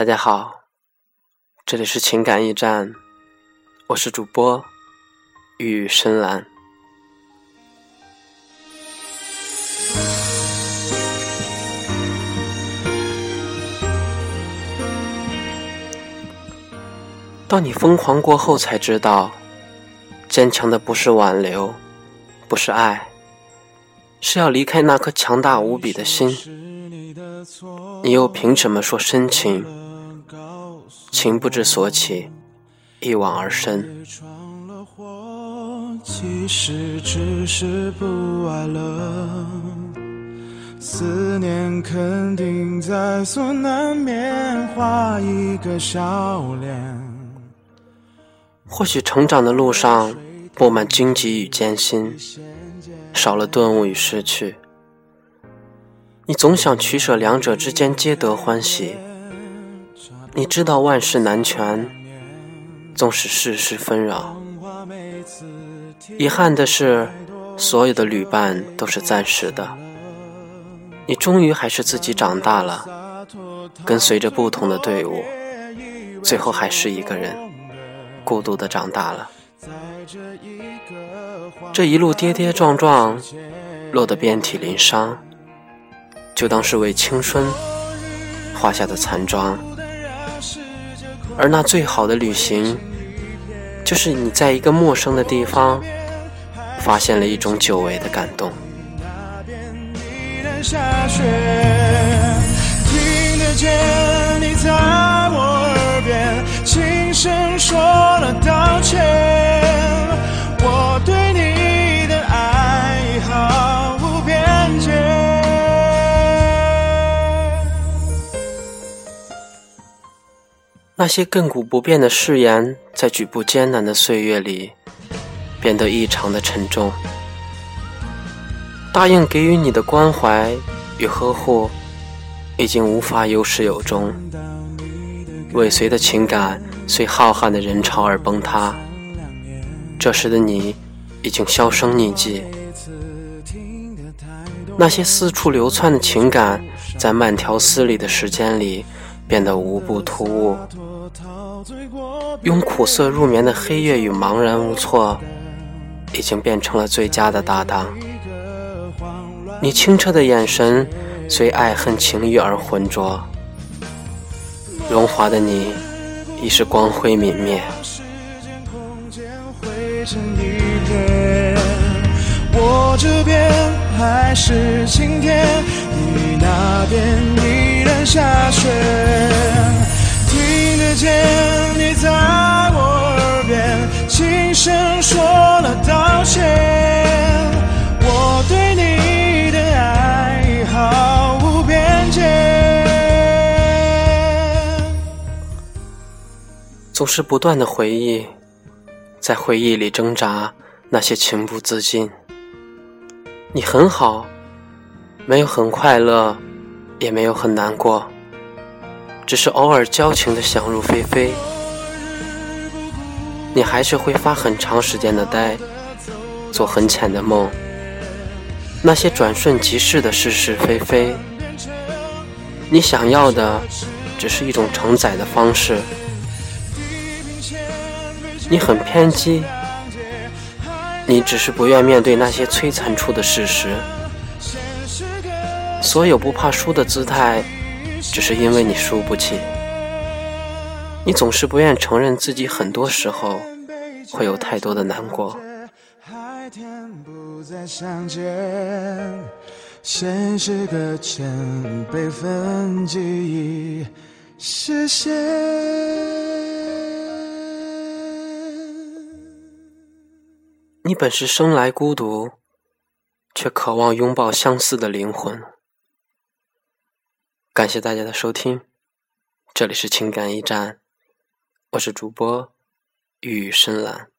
大家好，这里是情感驿站，我是主播玉深蓝。当你疯狂过后，才知道，坚强的不是挽留，不是爱，是要离开那颗强大无比的心。你又凭什么说深情？情不知所起，一往而深。其实只是不爱了，思念肯定在所难免，画一个笑脸。或许成长的路上布满荆棘与艰辛，少了顿悟与失去。你总想取舍两者之间皆得欢喜。你知道万事难全，纵使世事纷扰。遗憾的是，所有的旅伴都是暂时的。你终于还是自己长大了，跟随着不同的队伍，最后还是一个人，孤独的长大了。这一路跌跌撞撞，落得遍体鳞伤。就当是为青春画下的残妆，而那最好的旅行，就是你在一个陌生的地方，发现了一种久违的感动。听得见你在我耳边轻声说了道那些亘古不变的誓言，在举步艰难的岁月里，变得异常的沉重。答应给予你的关怀与呵护，已经无法有始有终。尾随的情感，随浩瀚的人潮而崩塌。这时的你，已经销声匿迹。那些四处流窜的情感，在慢条斯理的时间里，变得无不突兀。用苦涩入眠的黑夜与茫然无措，已经变成了最佳的搭档。你清澈的眼神，随爱恨情欲而浑浊。荣华的你，已是光辉泯灭。我这边还是晴天，你那边依然下雪。听得见总是不断的回忆，在回忆里挣扎，那些情不自禁。你很好，没有很快乐，也没有很难过。只是偶尔矫情的想入非非，你还是会发很长时间的呆，做很浅的梦。那些转瞬即逝的是是非非，你想要的只是一种承载的方式。你很偏激，你只是不愿面对那些摧残出的事实。所有不怕输的姿态。只是因为你输不起，你总是不愿承认自己很多时候会有太多的难过。你本是生来孤独，却渴望拥抱相似的灵魂。感谢大家的收听，这里是情感驿站，我是主播玉深蓝。